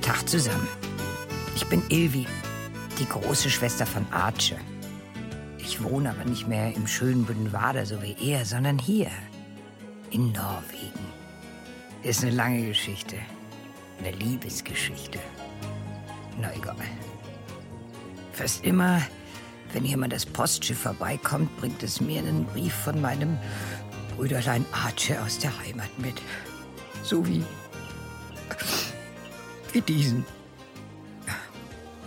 Tag zusammen. Ich bin Ilvi, die große Schwester von Arche. Ich wohne aber nicht mehr im schönen Büdenwader, so wie er, sondern hier, in Norwegen. Ist eine lange Geschichte. Eine Liebesgeschichte. Na egal. Fast immer, wenn hier mal das Postschiff vorbeikommt, bringt es mir einen Brief von meinem Brüderlein Arche aus der Heimat mit. So wie. wie diesen.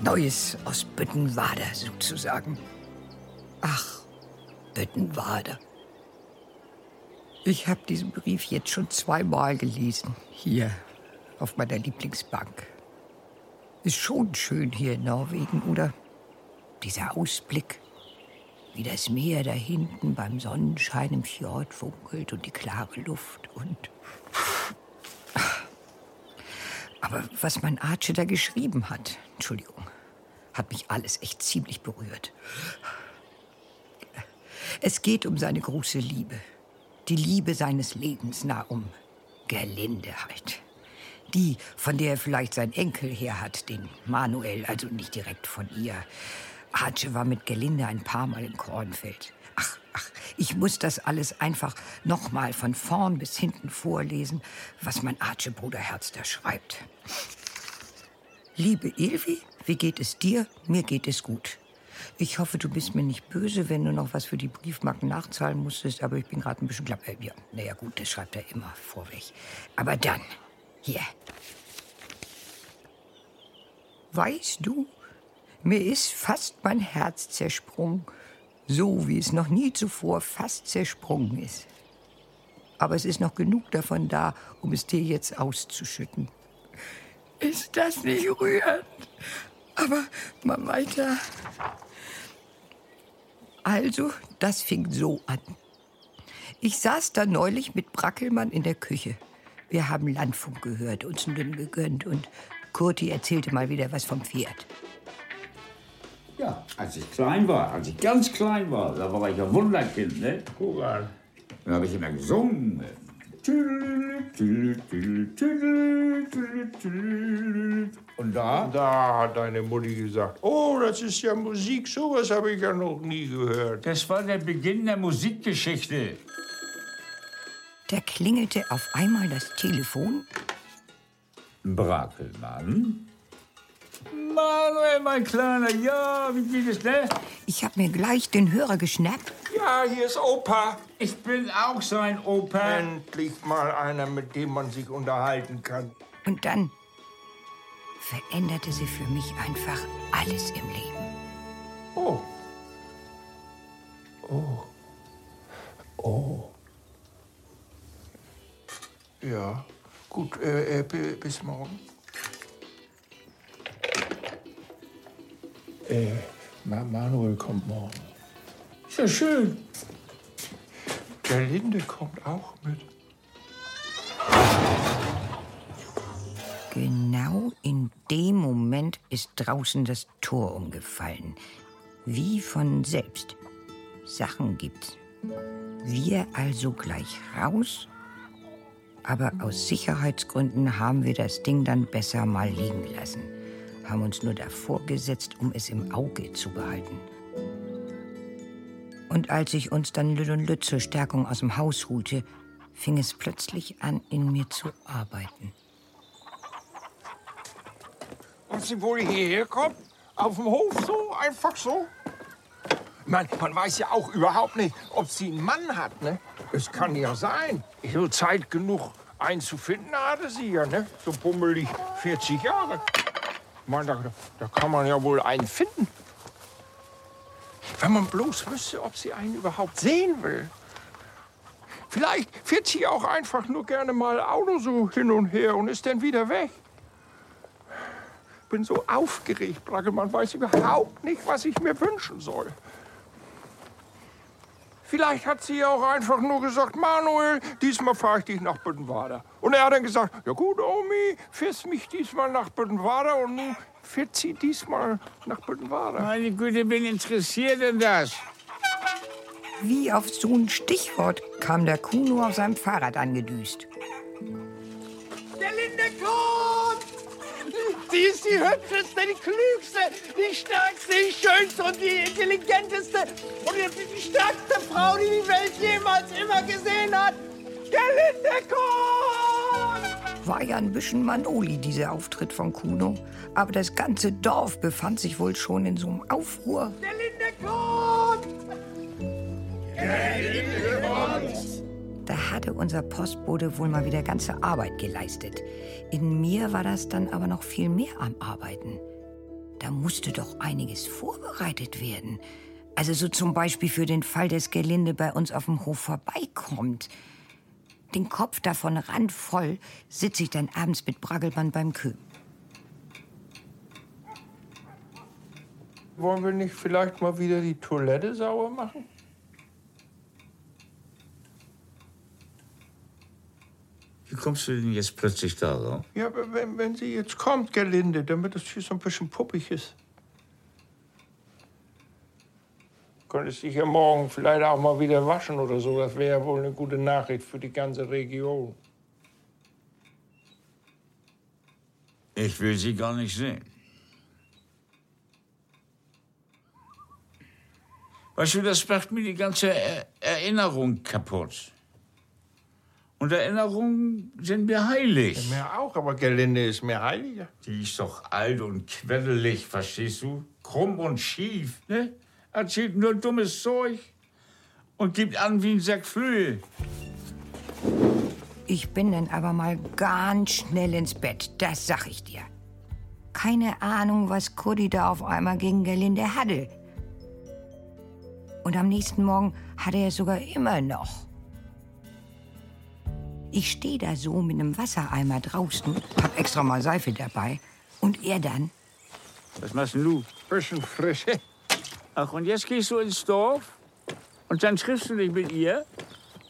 Neues aus Büttenwader sozusagen. Ach, Büttenwader. Ich habe diesen Brief jetzt schon zweimal gelesen. Hier, auf meiner Lieblingsbank. Ist schon schön hier in Norwegen, oder? Dieser Ausblick. Wie das Meer da hinten beim Sonnenschein im Fjord funkelt und die klare Luft und. Aber was mein Arche da geschrieben hat, Entschuldigung, hat mich alles echt ziemlich berührt. Es geht um seine große Liebe. Die Liebe seines Lebens, na um Gerlinde halt. Die, von der er vielleicht sein Enkel her hat, den Manuel, also nicht direkt von ihr. Arche war mit Gerlinde ein paar Mal im Kornfeld. Ach, ach, ich muss das alles einfach nochmal von vorn bis hinten vorlesen, was mein Arche Bruderherz da schreibt. Liebe Ilvi, wie geht es dir? Mir geht es gut. Ich hoffe, du bist mir nicht böse, wenn du noch was für die Briefmarken nachzahlen musstest, aber ich bin gerade ein bisschen klapp. Äh, ja, naja, gut, das schreibt er immer vorweg. Aber dann, hier. Weißt du, mir ist fast mein Herz zersprungen, so wie es noch nie zuvor fast zersprungen ist. Aber es ist noch genug davon da, um es dir jetzt auszuschütten. Ist das nicht rührend? Aber mal weiter. Also, das fing so an. Ich saß da neulich mit Brackelmann in der Küche. Wir haben Landfunk gehört, uns nun gegönnt und Kurti erzählte mal wieder was vom Pferd. Ja, als ich klein war, als ich ganz klein war, da war ich ein Wunderkind, ne? Guck an. Da habe ich immer gesungen. Und da? Da hat deine Mutti gesagt, oh, das ist ja Musik, sowas habe ich ja noch nie gehört. Das war der Beginn der Musikgeschichte. Da klingelte auf einmal das Telefon. Brakelmann? Manuel, mein Kleiner, ja, wie geht es, ne? Ich hab mir gleich den Hörer geschnappt. Ja, hier ist Opa. Ich bin auch sein Opa. Endlich mal einer, mit dem man sich unterhalten kann. Und dann veränderte sie für mich einfach alles im Leben. Oh. Oh. Oh. Ja, gut, äh, äh, bi- bis morgen. Äh, Ma Manuel kommt morgen. Ist ja schön. Der Linde kommt auch mit. Genau in dem Moment ist draußen das Tor umgefallen. Wie von selbst. Sachen gibt's. Wir also gleich raus. Aber aus Sicherheitsgründen haben wir das Ding dann besser mal liegen lassen. Haben uns nur davor gesetzt, um es im Auge zu behalten. Und als ich uns dann Lütt zur Stärkung aus dem Haus holte, fing es plötzlich an, in mir zu arbeiten. Und sie wohl hierher kommt? Auf dem Hof so? Einfach so? Man, man weiß ja auch überhaupt nicht, ob sie einen Mann hat, ne? Es kann ja sein. So Zeit genug, einen zu finden, hatte sie ja, ne? So bummelig 40 Jahre. Man, da, da kann man ja wohl einen finden. Wenn man bloß wüsste, ob sie einen überhaupt sehen will. Vielleicht fährt sie auch einfach nur gerne mal Auto so hin und her und ist dann wieder weg bin so aufgeregt, Brackelmann weiß überhaupt nicht, was ich mir wünschen soll. Vielleicht hat sie auch einfach nur gesagt, Manuel, diesmal fahre ich dich nach Büttenwader. Und er hat dann gesagt, ja gut, Omi, fährst mich diesmal nach Büttenwader und nun fährt sie diesmal nach Büttenwader. Meine Güte, wen interessiert denn das? Wie auf so ein Stichwort kam der Kuno auf seinem Fahrrad angedüst. Der Linde kommt! Sie ist die hübscheste, die klügste, die stärkste, die schönste und die intelligenteste und die, stärkste Frau, die die Welt jemals immer gesehen hat. Der Linde kommt! War ja ein bisschen Manoli, dieser Auftritt von Kuno. Aber das ganze Dorf befand sich wohl schon in so einem Aufruhr. Der Linde kommt! Hatte unser Postbote wohl mal wieder ganze Arbeit geleistet. In mir war das dann aber noch viel mehr am Arbeiten. Da musste doch einiges vorbereitet werden. Also so zum Beispiel für den Fall, dass Gelinde bei uns auf dem Hof vorbeikommt. Den Kopf davon randvoll sitze ich dann abends mit Braggelmann beim Köh. Wollen wir nicht vielleicht mal wieder die Toilette sauber machen? Wie kommst du denn jetzt plötzlich darauf? Ja, aber wenn, wenn sie jetzt kommt, Gerlinde, damit es hier so ein bisschen puppig ist. Könntest dich ja morgen vielleicht auch mal wieder waschen oder so. Das wäre ja wohl eine gute Nachricht für die ganze Region. Ich will sie gar nicht sehen. Weißt du, das macht mir die ganze er Erinnerung kaputt. Und Erinnerungen sind mir heilig. Mir auch, aber Gerlinde ist mir heiliger. Die ist doch alt und queddelig, verstehst du? Krumm und schief, ne? Erzählt nur dummes Zeug und gibt an wie ein Sack Flöhe. Ich bin dann aber mal ganz schnell ins Bett, das sag ich dir. Keine Ahnung, was Kuddy da auf einmal gegen Gerlinde hatte. Und am nächsten Morgen hatte er es sogar immer noch. Ich stehe da so mit einem Wassereimer draußen, hab extra mal Seife dabei. Und er dann, Was machst denn du? Bisschen Frische. Ach, und jetzt gehst du ins Dorf und dann triffst du dich mit ihr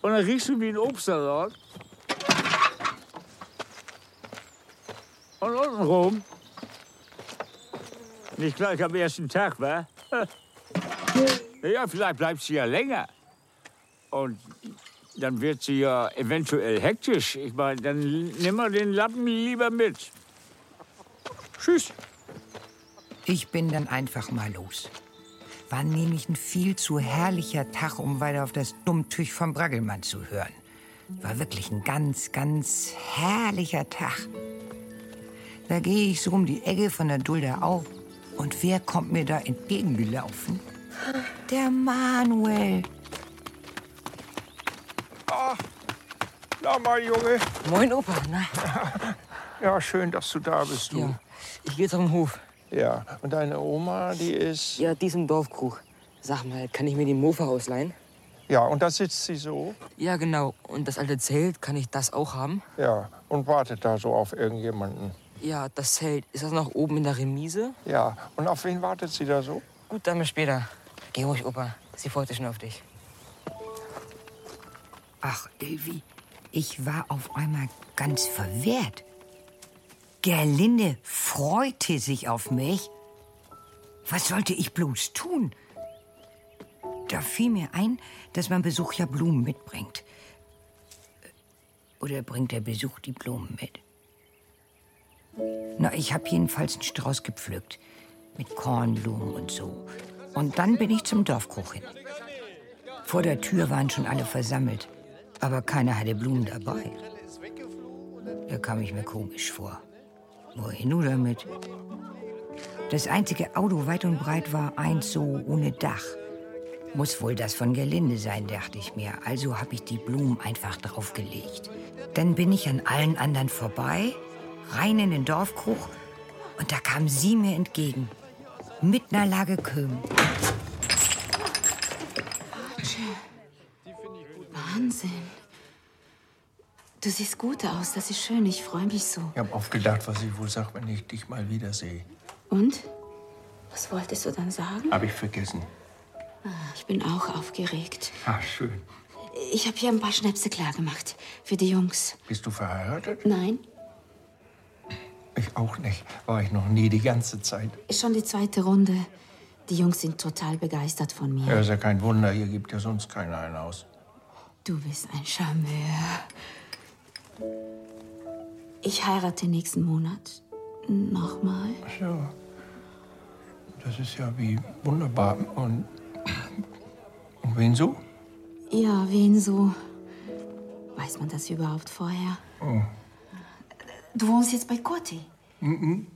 und dann riechst du wie ein Obstsalat. Und untenrum. Nicht gleich am ersten Tag, wa? Ja, vielleicht bleibt sie ja länger. Und dann wird sie ja eventuell hektisch. Ich meine, dann nimm mal den Lappen lieber mit. Tschüss. ich bin dann einfach mal los. War nämlich ein viel zu herrlicher Tag, um weiter auf das Dummtüch vom Braggelmann zu hören. War wirklich ein ganz, ganz herrlicher Tag. Da gehe ich so um die Ecke von der Dulda auf. Und wer kommt mir da entgegengelaufen? Der Manuel. Na mal, Junge. Moin, Opa. Na, Ja, schön, dass du da bist, du. ja. Ich gehe jetzt auf den Hof. Ja. Und deine Oma, die ist. Ja, die ist im Dorfkrug. Sag mal, kann ich mir die Mofa ausleihen? Ja, und da sitzt sie so. Ja, genau. Und das alte Zelt, kann ich das auch haben? Ja. Und wartet da so auf irgendjemanden. Ja, das Zelt, ist das noch oben in der Remise? Ja. Und auf wen wartet sie da so? Gut, dann bis später. Geh ruhig, Opa. Sie freut sich schon auf dich. Ach, Ilvi, ich war auf einmal ganz verwehrt. Gerlinde freute sich auf mich. Was sollte ich bloß tun? Da fiel mir ein, dass man Besuch ja Blumen mitbringt. Oder bringt der Besuch die Blumen mit? Na, ich habe jedenfalls einen Strauß gepflückt. Mit Kornblumen und so. Und dann bin ich zum Dorfkrug hin. Vor der Tür waren schon alle versammelt. Aber keiner hatte Blumen dabei. Da kam ich mir komisch vor. Wohin nur damit? Das einzige Auto weit und breit war eins so ohne Dach. Muss wohl das von Gerlinde sein, dachte ich mir. Also habe ich die Blumen einfach draufgelegt. Dann bin ich an allen anderen vorbei, rein in den Dorfkrug und da kam sie mir entgegen. Mit einer Lage Köhm. Siehst gut aus, das ist schön, ich freue mich so. Ich habe oft gedacht, was ich wohl sag, wenn ich dich mal wiedersehe. Und? Was wolltest du dann sagen? Hab ich vergessen. Ich bin auch aufgeregt. Ah, schön. Ich habe hier ein paar Schnäpse klar gemacht. Für die Jungs. Bist du verheiratet? Nein, Ich auch nicht. War ich noch nie die ganze Zeit. ist schon die zweite Runde. Die Jungs sind total begeistert von mir. Ja, ist ja kein Wunder, hier gibt ja sonst keiner ein aus. Du bist ein Charmeur. Ich heirate nächsten Monat. Nochmal. Ach so. Das ist ja wie wunderbar. Und, und wen so? Ja, wen so? Weiß man das überhaupt vorher? Oh. Du wohnst jetzt bei Kurti. Mhm.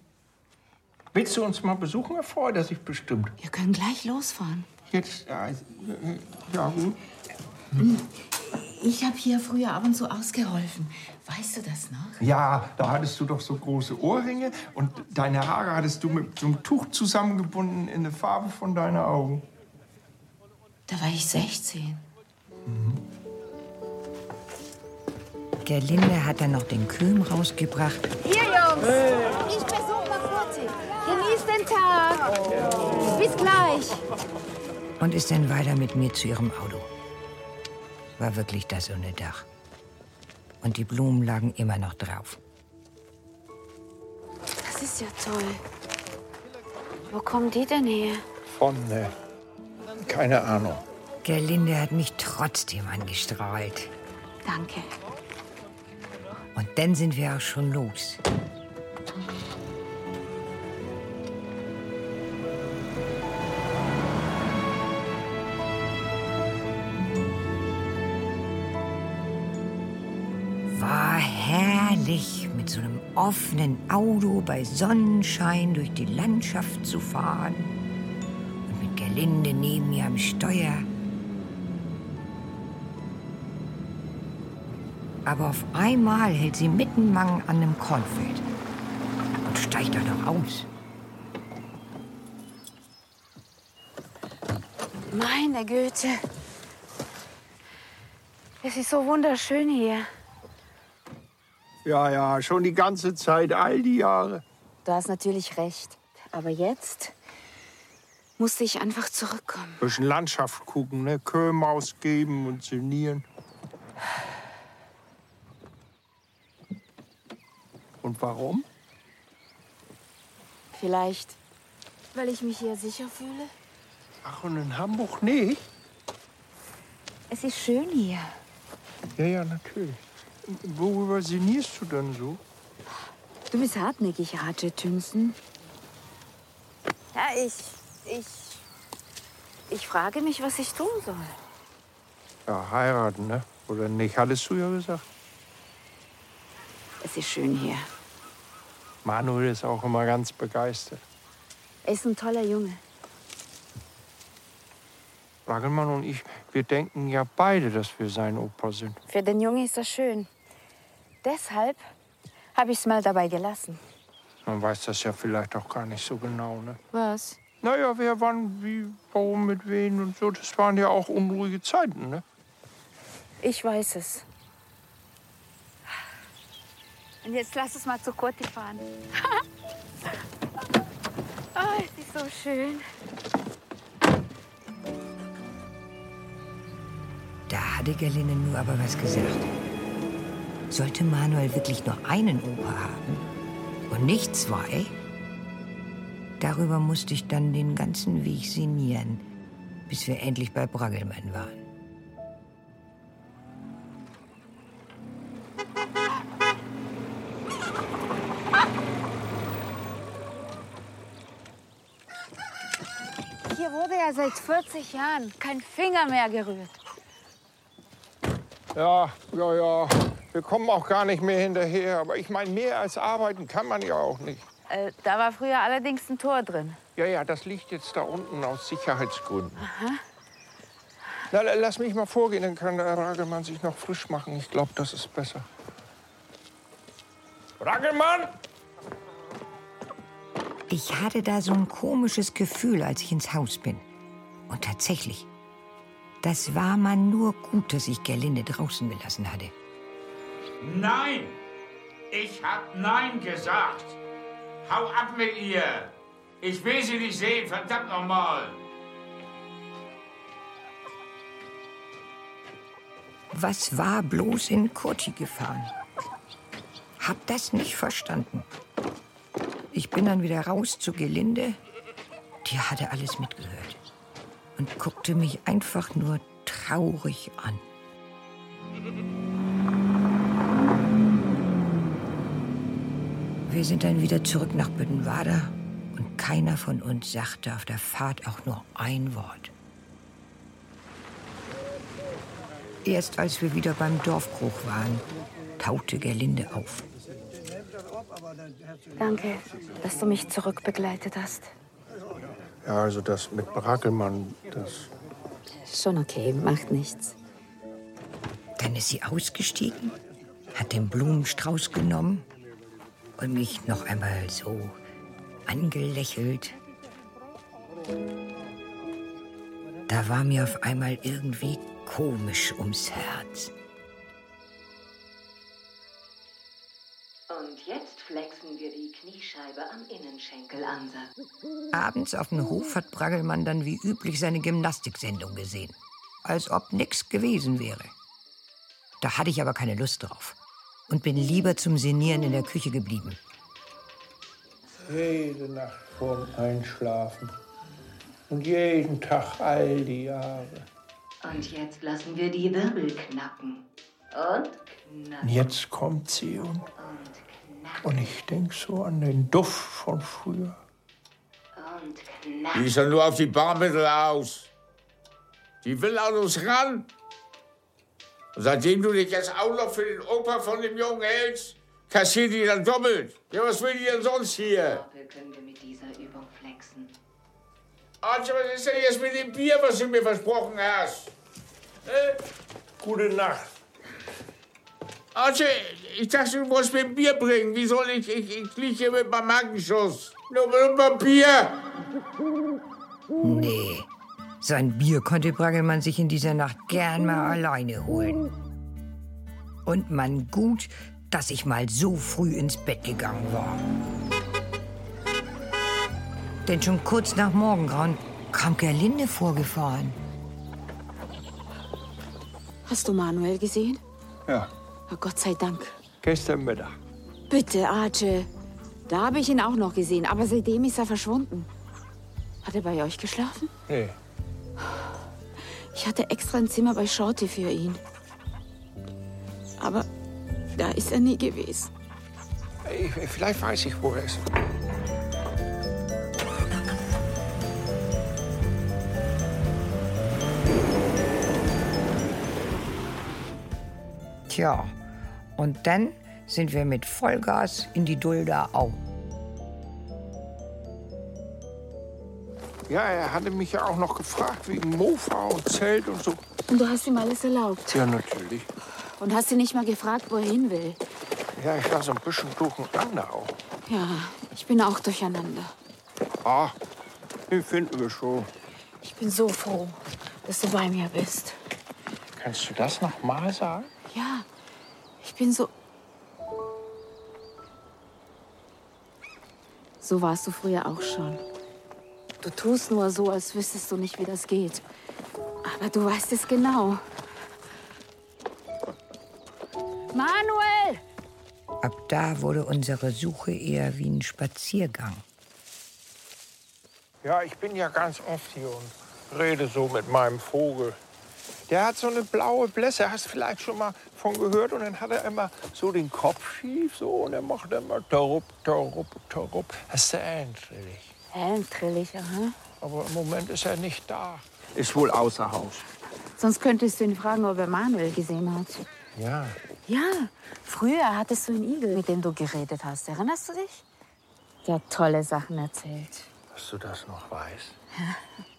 Willst du uns mal besuchen? Er freut er sich bestimmt. Wir können gleich losfahren. Jetzt, ja, äh, ja gut. Ich habe hier früher ab und zu ausgeholfen. Weißt du das noch? Ja, da hattest du doch so große Ohrringe und deine Haare hattest du mit so einem Tuch zusammengebunden in der Farbe von deinen Augen. Da war ich 16. Gerlinde hat dann noch den Kühm rausgebracht Hier, Jungs. Ich besuche mal Kurti. Genießt den Tag. Bis gleich. und ist dann weiter mit mir zu ihrem Auto. War wirklich das ohne Dach. Und die Blumen lagen immer noch drauf. Das ist ja toll. Wo kommen die denn her? Von, äh, keine Ahnung. Gerlinde hat mich trotzdem angestrahlt. Danke. Und dann sind wir auch schon los. Herrlich, mit so einem offenen Auto bei Sonnenschein durch die Landschaft zu fahren. Und mit Gerlinde neben mir am Steuer. Aber auf einmal hält sie mitten an einem Kornfeld und steigt da noch aus. Meine Güte. Es ist so wunderschön hier. Ja, ja, schon die ganze Zeit, all die Jahre. Du hast natürlich recht. Aber jetzt musste ich einfach zurückkommen. Bisschen Landschaft gucken, ne? Köhm ausgeben und sinnieren. Und warum? Vielleicht, weil ich mich hier sicher fühle. Ach, und in Hamburg nicht? Es ist schön hier. Ja, ja, natürlich. Worüber sinnierst du denn so? Du bist hartnäckig, Raje Tünsen. Ja, ich. Ich. Ich frage mich, was ich tun soll. Ja, heiraten, ne? Oder nicht? Hattest du ja gesagt. Es ist schön hier. Manuel ist auch immer ganz begeistert. Er ist ein toller Junge. Wagelmann und ich, wir denken ja beide, dass wir sein Opa sind. Für den Jungen ist das schön. Deshalb habe ich es mal dabei gelassen. Man weiß das ja vielleicht auch gar nicht so genau, ne? Was? Naja, wer wann, wie, warum, mit wem und so. Das waren ja auch unruhige Zeiten, ne? Ich weiß es. Und jetzt lass uns mal zu Kurti fahren. oh, es ist so schön. Da hatte Gerlinde nur aber was gesagt. Sollte Manuel wirklich nur einen Opa haben und nicht zwei? Darüber musste ich dann den ganzen Weg sinnieren, bis wir endlich bei Braggelmann waren. Hier wurde ja seit 40 Jahren kein Finger mehr gerührt. Ja, ja, ja. Wir kommen auch gar nicht mehr hinterher. Aber ich meine, mehr als arbeiten kann man ja auch nicht. Äh, da war früher allerdings ein Tor drin. Ja, ja, das liegt jetzt da unten aus Sicherheitsgründen. Na, la- lass mich mal vorgehen, dann kann der Ragelmann sich noch frisch machen. Ich glaube, das ist besser. Ragelmann! Ich hatte da so ein komisches Gefühl, als ich ins Haus bin. Und tatsächlich, das war mal nur gut, dass ich Gerlinde draußen gelassen hatte. Nein! Ich hab Nein gesagt! Hau ab mit ihr! Ich will sie nicht sehen, verdammt nochmal! Was war bloß in Kurti gefahren? Hab das nicht verstanden. Ich bin dann wieder raus zu Gelinde. Antje hatte alles mitgehört und guckte mich einfach nur traurig an. Wir sind dann wieder zurück nach Büttenwader und keiner von uns sagte auf der Fahrt auch nur ein Wort. Erst als wir wieder beim Dorfbruch waren, taute Gerlinde auf. Danke, dass du mich zurückbegleitet hast. Ja, also das mit Brackelmann, das. Schon okay, macht nichts. Dann ist sie ausgestiegen, hat den Blumenstrauß genommen und mich noch einmal so angelächelt. Da war mir auf einmal irgendwie komisch ums Herz. Und jetzt flexen wir die Kniescheibe am Innenschenkel an. Abends auf dem Hof hat Braggelmann dann wie üblich seine Gymnastiksendung gesehen. Als ob nix gewesen wäre. Da hatte ich aber keine Lust drauf. Und bin lieber zum Senieren in der Küche geblieben. Jede Nacht vorm Einschlafen. Und jeden Tag all die Jahre. Und jetzt lassen wir die Wirbel knacken. Und Und knacken. jetzt kommt sie und, und ich denk so an den Duft von früher. Und Die knacken. ist ja nur auf die Barmittel aus. Die will an uns ran. Und seitdem du dich jetzt auch noch für den Opa von dem Jungen hältst, kassiert die dann doppelt. Ja, was will die denn sonst hier? Doppel können wir mit dieser Übung flexen. Archie, was ist denn jetzt mit dem Bier, was du mir versprochen hast? Äh? Gute Nacht. Archie, ich dachte, du musst mir ein Bier bringen. Wie soll ich? Ich, ich liege hier mit meinem Mackenschuss. Nur mit einem Bier. Nee, sein Bier konnte Braggelmann sich in dieser Nacht gern mal alleine holen. Und man gut, dass ich mal so früh ins Bett gegangen war. Denn schon kurz nach Morgengrauen kam Gerlinde vorgefahren. Hast du Manuel gesehen? Ja, Oh, Gott sei Dank. gestern Mittag. Bitte, Arche. Da habe ich ihn auch noch gesehen, aber seitdem ist er verschwunden. Hat er bei euch geschlafen? Nee. Ich hatte extra ein Zimmer bei Shorty für ihn. Aber da ist er nie gewesen. Ich, vielleicht weiß ich, wo er ist. Tja, und dann sind wir mit Vollgas in die Dulda Au. Ja, er hatte mich ja auch noch gefragt wegen Mofa und Zelt und so. Und du hast ihm alles erlaubt. Ja, natürlich. Und hast ihn nicht mal gefragt, wo er hin will. Ja, ich war so ein bisschen durcheinander auch. Ja, ich bin auch durcheinander. Ah, den finden wir schon. Ich bin so froh, dass du bei mir bist. Kannst du das noch mal sagen? Ja, ich bin so. So warst du früher auch schon. Du tust nur so, als wüsstest du nicht, wie das geht. Aber du weißt es genau. Manuel! Ab da wurde unsere Suche eher wie ein Spaziergang. Ja, ich bin ja ganz oft hier und rede so mit meinem Vogel. Der hat so eine blaue Blässe, hast vielleicht schon mal von gehört. Und dann hat er immer so den Kopf schief so und er macht immer tarup, tarup, tarup. Das ist sehr ähnlich. Hellentrillig, aha. Aber im Moment ist er nicht da. Ist wohl außer Haus. Sonst könntest du ihn fragen, ob er Manuel gesehen hat. Ja. Ja, früher hattest du einen Igel, mit dem du geredet hast. Erinnerst du dich? Der hat tolle Sachen erzählt. Dass du das noch weißt.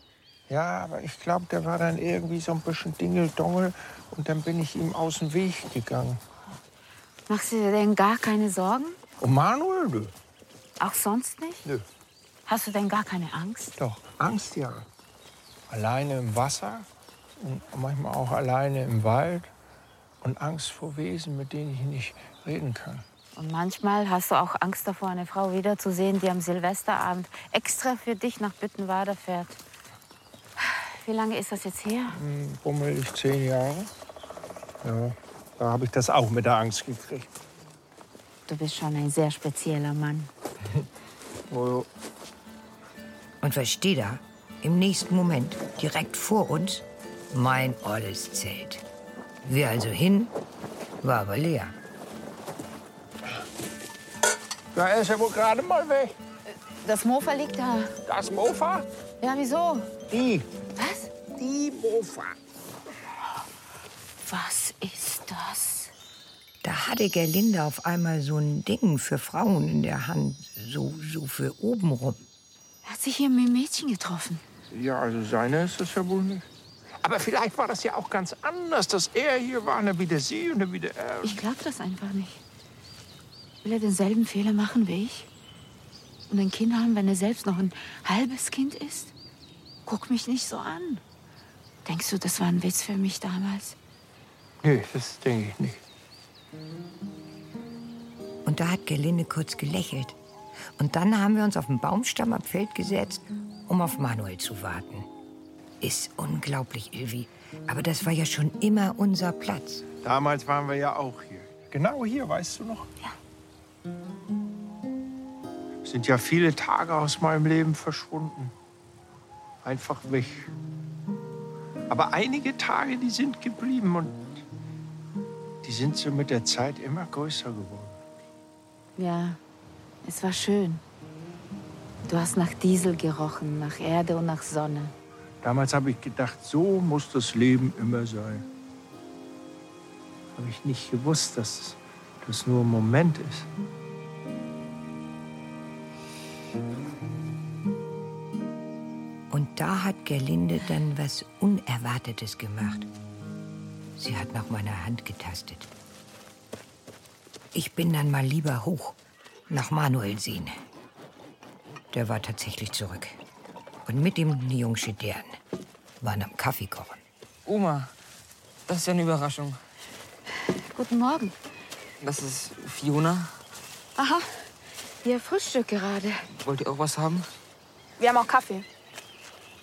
Ja, aber ich glaube, der war dann irgendwie so ein bisschen Dingeldongel. Und dann bin ich ihm aus dem Weg gegangen. Machst du dir denn gar keine Sorgen? Und Manuel? Nö. Auch sonst nicht? Nö. Hast du denn gar keine Angst? Doch, Angst ja. Alleine im Wasser und manchmal auch alleine im Wald. Und Angst vor Wesen, mit denen ich nicht reden kann. Und manchmal hast du auch Angst davor, eine Frau wiederzusehen, die am Silvesterabend extra für dich nach Büttenwader fährt. Wie lange ist das jetzt her? Hm, Bummelig zehn Jahre. Ja, da habe ich das auch mit der Angst gekriegt. Du bist schon ein sehr spezieller Mann. Oh, Und was steht da? Im nächsten Moment, direkt vor uns, mein olles Zelt. Wir also hin, war aber leer. Da ist er wohl gerade mal weg. Das Mofa liegt da. Das Mofa? Ja, wieso? Die. Was? Die Mofa. Was ist das? Da hatte Gerlinde auf einmal so ein Ding für Frauen in der Hand, so, so für obenrum. Er hat sich hier mit dem Mädchen getroffen. Ja, also seine ist das ja wohl nicht. Aber vielleicht war das ja auch ganz anders, dass er hier war, und dann wieder sie und dann wieder er. Ich glaube das einfach nicht. Will er denselben Fehler machen wie ich? Und ein Kind haben, wenn er selbst noch ein halbes Kind ist? Guck mich nicht so an. Denkst du, das war ein Witz für mich damals? Nee, das denke ich nicht. Und da hat Gerlinde kurz gelächelt. Und dann haben wir uns auf den Baumstamm am Feld gesetzt, um auf Manuel zu warten. Ist unglaublich, Ilvi. Aber das war ja schon immer unser Platz. Damals waren wir ja auch hier. Genau hier, weißt du noch? Ja. Sind ja viele Tage aus meinem Leben verschwunden. Einfach weg. Aber einige Tage, die sind geblieben und die sind so mit der Zeit immer größer geworden. Ja, es war schön. Du hast nach Diesel gerochen, nach Erde und nach Sonne. Damals habe ich gedacht, so muss das Leben immer sein. Habe ich nicht gewusst, dass das nur ein Moment ist. Und da hat Gerlinde dann was Unerwartetes gemacht. Sie hat nach meiner Hand getastet. Ich bin dann mal lieber hoch, nach Manuel sehen. Der war tatsächlich zurück. Und mit ihm die Jungsche deren. Waren am Kaffee kochen. Oma, das ist ja eine Überraschung. Guten Morgen. Das ist Fiona. Aha, ihr Frühstück gerade. Wollt ihr auch was haben? Wir haben auch Kaffee.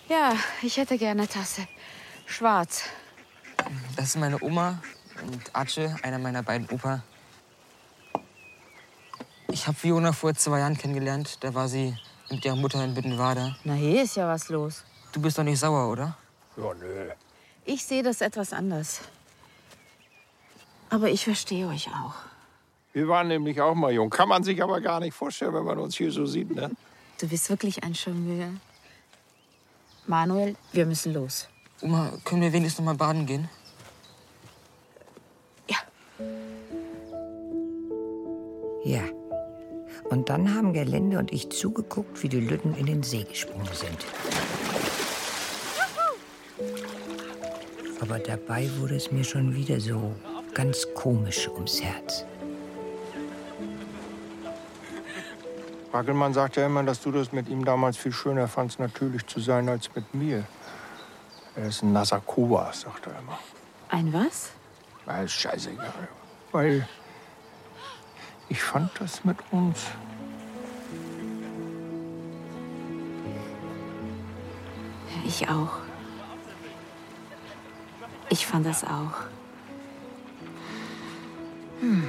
Ja, ich hätte gerne eine Tasse. Schwarz. Das ist meine Oma und Ace, einer meiner beiden Opa. Ich habe Fiona vor zwei Jahren kennengelernt. Da war sie mit ihrer Mutter in Bittenwader. Na, hier ist ja was los. Du bist doch nicht sauer, oder? Ja, nö. Ich sehe das etwas anders. Aber ich verstehe euch auch. Wir waren nämlich auch mal jung. Kann man sich aber gar nicht vorstellen, wenn man uns hier so sieht, ne? Du bist wirklich ein Charmeur. Manuel, wir müssen los. Oma, können wir wenigstens noch mal baden gehen? Ja. Und dann haben Gerlinde und ich zugeguckt, wie die Lütten in den See gesprungen sind. Aber dabei wurde es mir schon wieder so ganz komisch ums Herz. Wackelmann sagt ja immer, dass du das mit ihm damals viel schöner fandst, natürlich zu sein, als mit mir. Er ist ein Nasakova, sagt er immer. Ein was? Na, ist scheißegal. Weil ich fand das mit uns. Ich auch. Ich fand das auch. Hm.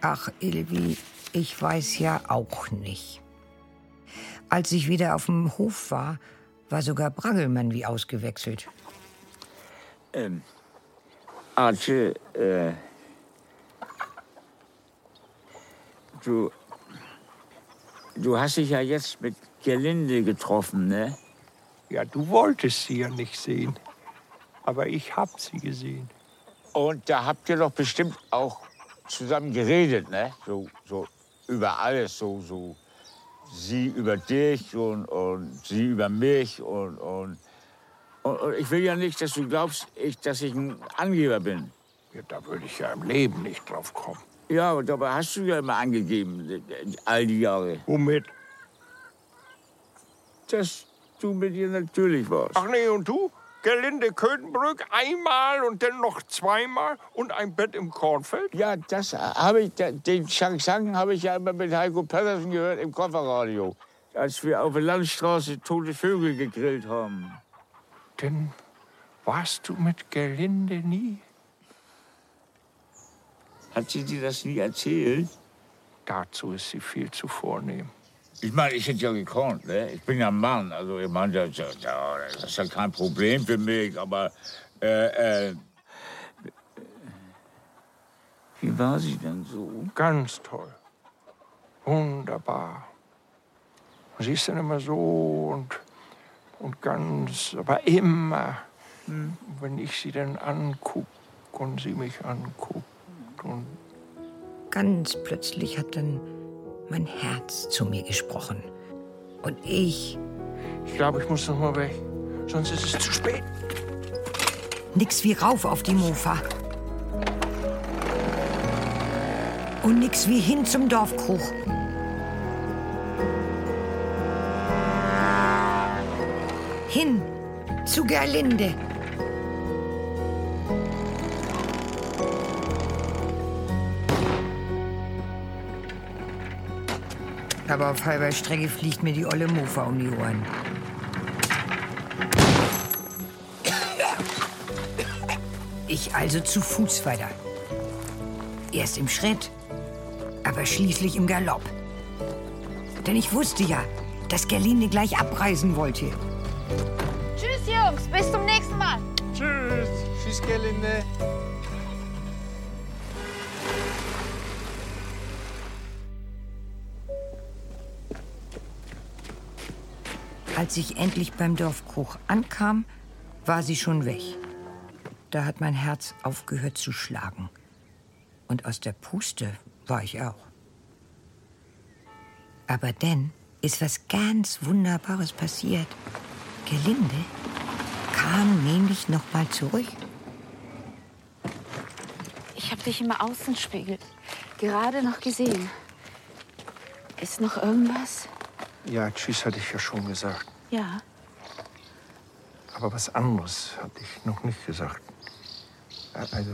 Ach, Ilvi, ich weiß ja auch nicht. Als ich wieder auf dem Hof war, war sogar Brangelmann wie ausgewechselt. Ähm, Arche, äh, du, du hast dich ja jetzt mit Gerlinde getroffen, ne? Ja, du wolltest sie ja nicht sehen. Aber ich hab sie gesehen. Und da habt ihr doch bestimmt auch zusammen geredet, ne? So, so über alles, so, so. Sie über dich und, und sie über mich und, und, und, ich will ja nicht, dass du glaubst, ich, dass ich ein Angeber bin. Ja, da würde ich ja im Leben nicht drauf kommen. Ja, und dabei hast du ja immer angegeben, all die Jahre. Womit? Dass du mit ihr natürlich warst. Ach nee, und du? Gerlinde Köthenbrück einmal und dann noch zweimal und ein Bett im Kornfeld? Ja, das habe ich, den Chang Chang habe ich ja immer mit Heiko Pedersen gehört im Kofferradio, als wir auf der Landstraße tote Vögel gegrillt haben. Denn warst du mit Gerlinde nie? Hat sie dir das nie erzählt? Dazu ist sie viel zu vornehm. Ich meine, ich hätte ja gekonnt, ne? Ich bin ja ein Mann. Also, ich meine, das, das, das ist ja kein Problem für mich, aber. Äh, äh, wie war sie denn so? Ganz toll. Wunderbar. Sie ist dann immer so und, und ganz, aber immer, hm. wenn ich sie dann angucke und sie mich anguckt und Ganz plötzlich hat dann mein Herz zu mir gesprochen. Und ich. Ich glaube, ich muss noch mal weg. Sonst ist es zu spät. Nix wie rauf auf die Mofa. Und nix wie hin zum Dorfkrug. Hin zu Gerlinde. Aber auf halber Strecke fliegt mir die olle Mofa um die Ohren. Ich also zu Fuß weiter. Erst im Schritt, aber schließlich im Galopp. Denn ich wusste ja, dass Gerlinde gleich abreisen wollte. Bis zum nächsten Mal. Tschüss. Tschüss, Gerlinde. Als ich endlich beim Dorfkrug ankam, war sie schon weg. Da hat mein Herz aufgehört zu schlagen. Und aus der Puste war ich auch. Aber dann ist was ganz Wunderbares passiert. Gelinde kam nämlich noch mal zurück. Ich habe dich im Außenspiegel gerade noch gesehen. Ist noch irgendwas? Ja, tschüss hatte ich ja schon gesagt. Ja. Aber was anderes hatte ich noch nicht gesagt. Also,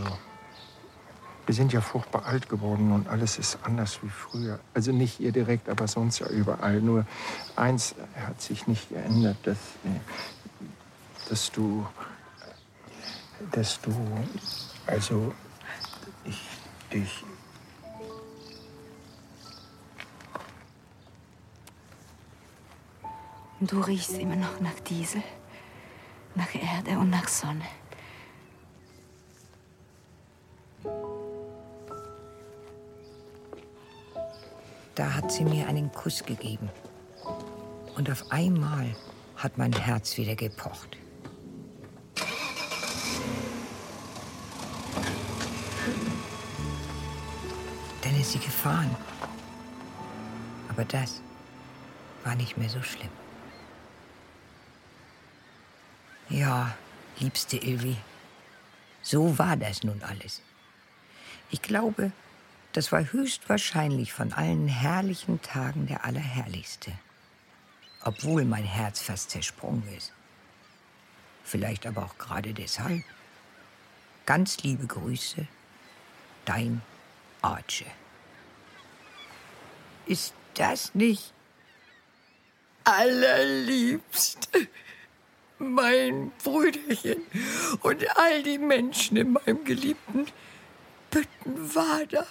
wir sind ja furchtbar alt geworden und alles ist anders wie früher. Also nicht ihr direkt, aber sonst ja überall. Nur eins hat sich nicht geändert, dass, dass du, dass du, also ich dich du riechst immer noch nach Diesel, nach Erde und nach Sonne. Da hat sie mir einen Kuss gegeben. Und auf einmal hat mein Herz wieder gepocht. Sie gefahren. Aber das war nicht mehr so schlimm. Ja, liebste Ilvi, so war das nun alles. Ich glaube, das war höchstwahrscheinlich von allen herrlichen Tagen der allerherrlichste. Obwohl mein Herz fast zersprungen ist. Vielleicht aber auch gerade deshalb. Ganz liebe Grüße, dein Arche. Ist das nicht allerliebst? mein Brüderchen und all die Menschen in meinem geliebten Büttenwader.